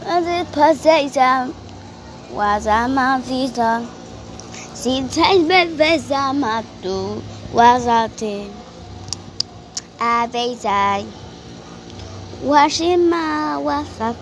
the possession was a mountain. mafia. Sometimes bebês amado was a thing. A vez ai, washima a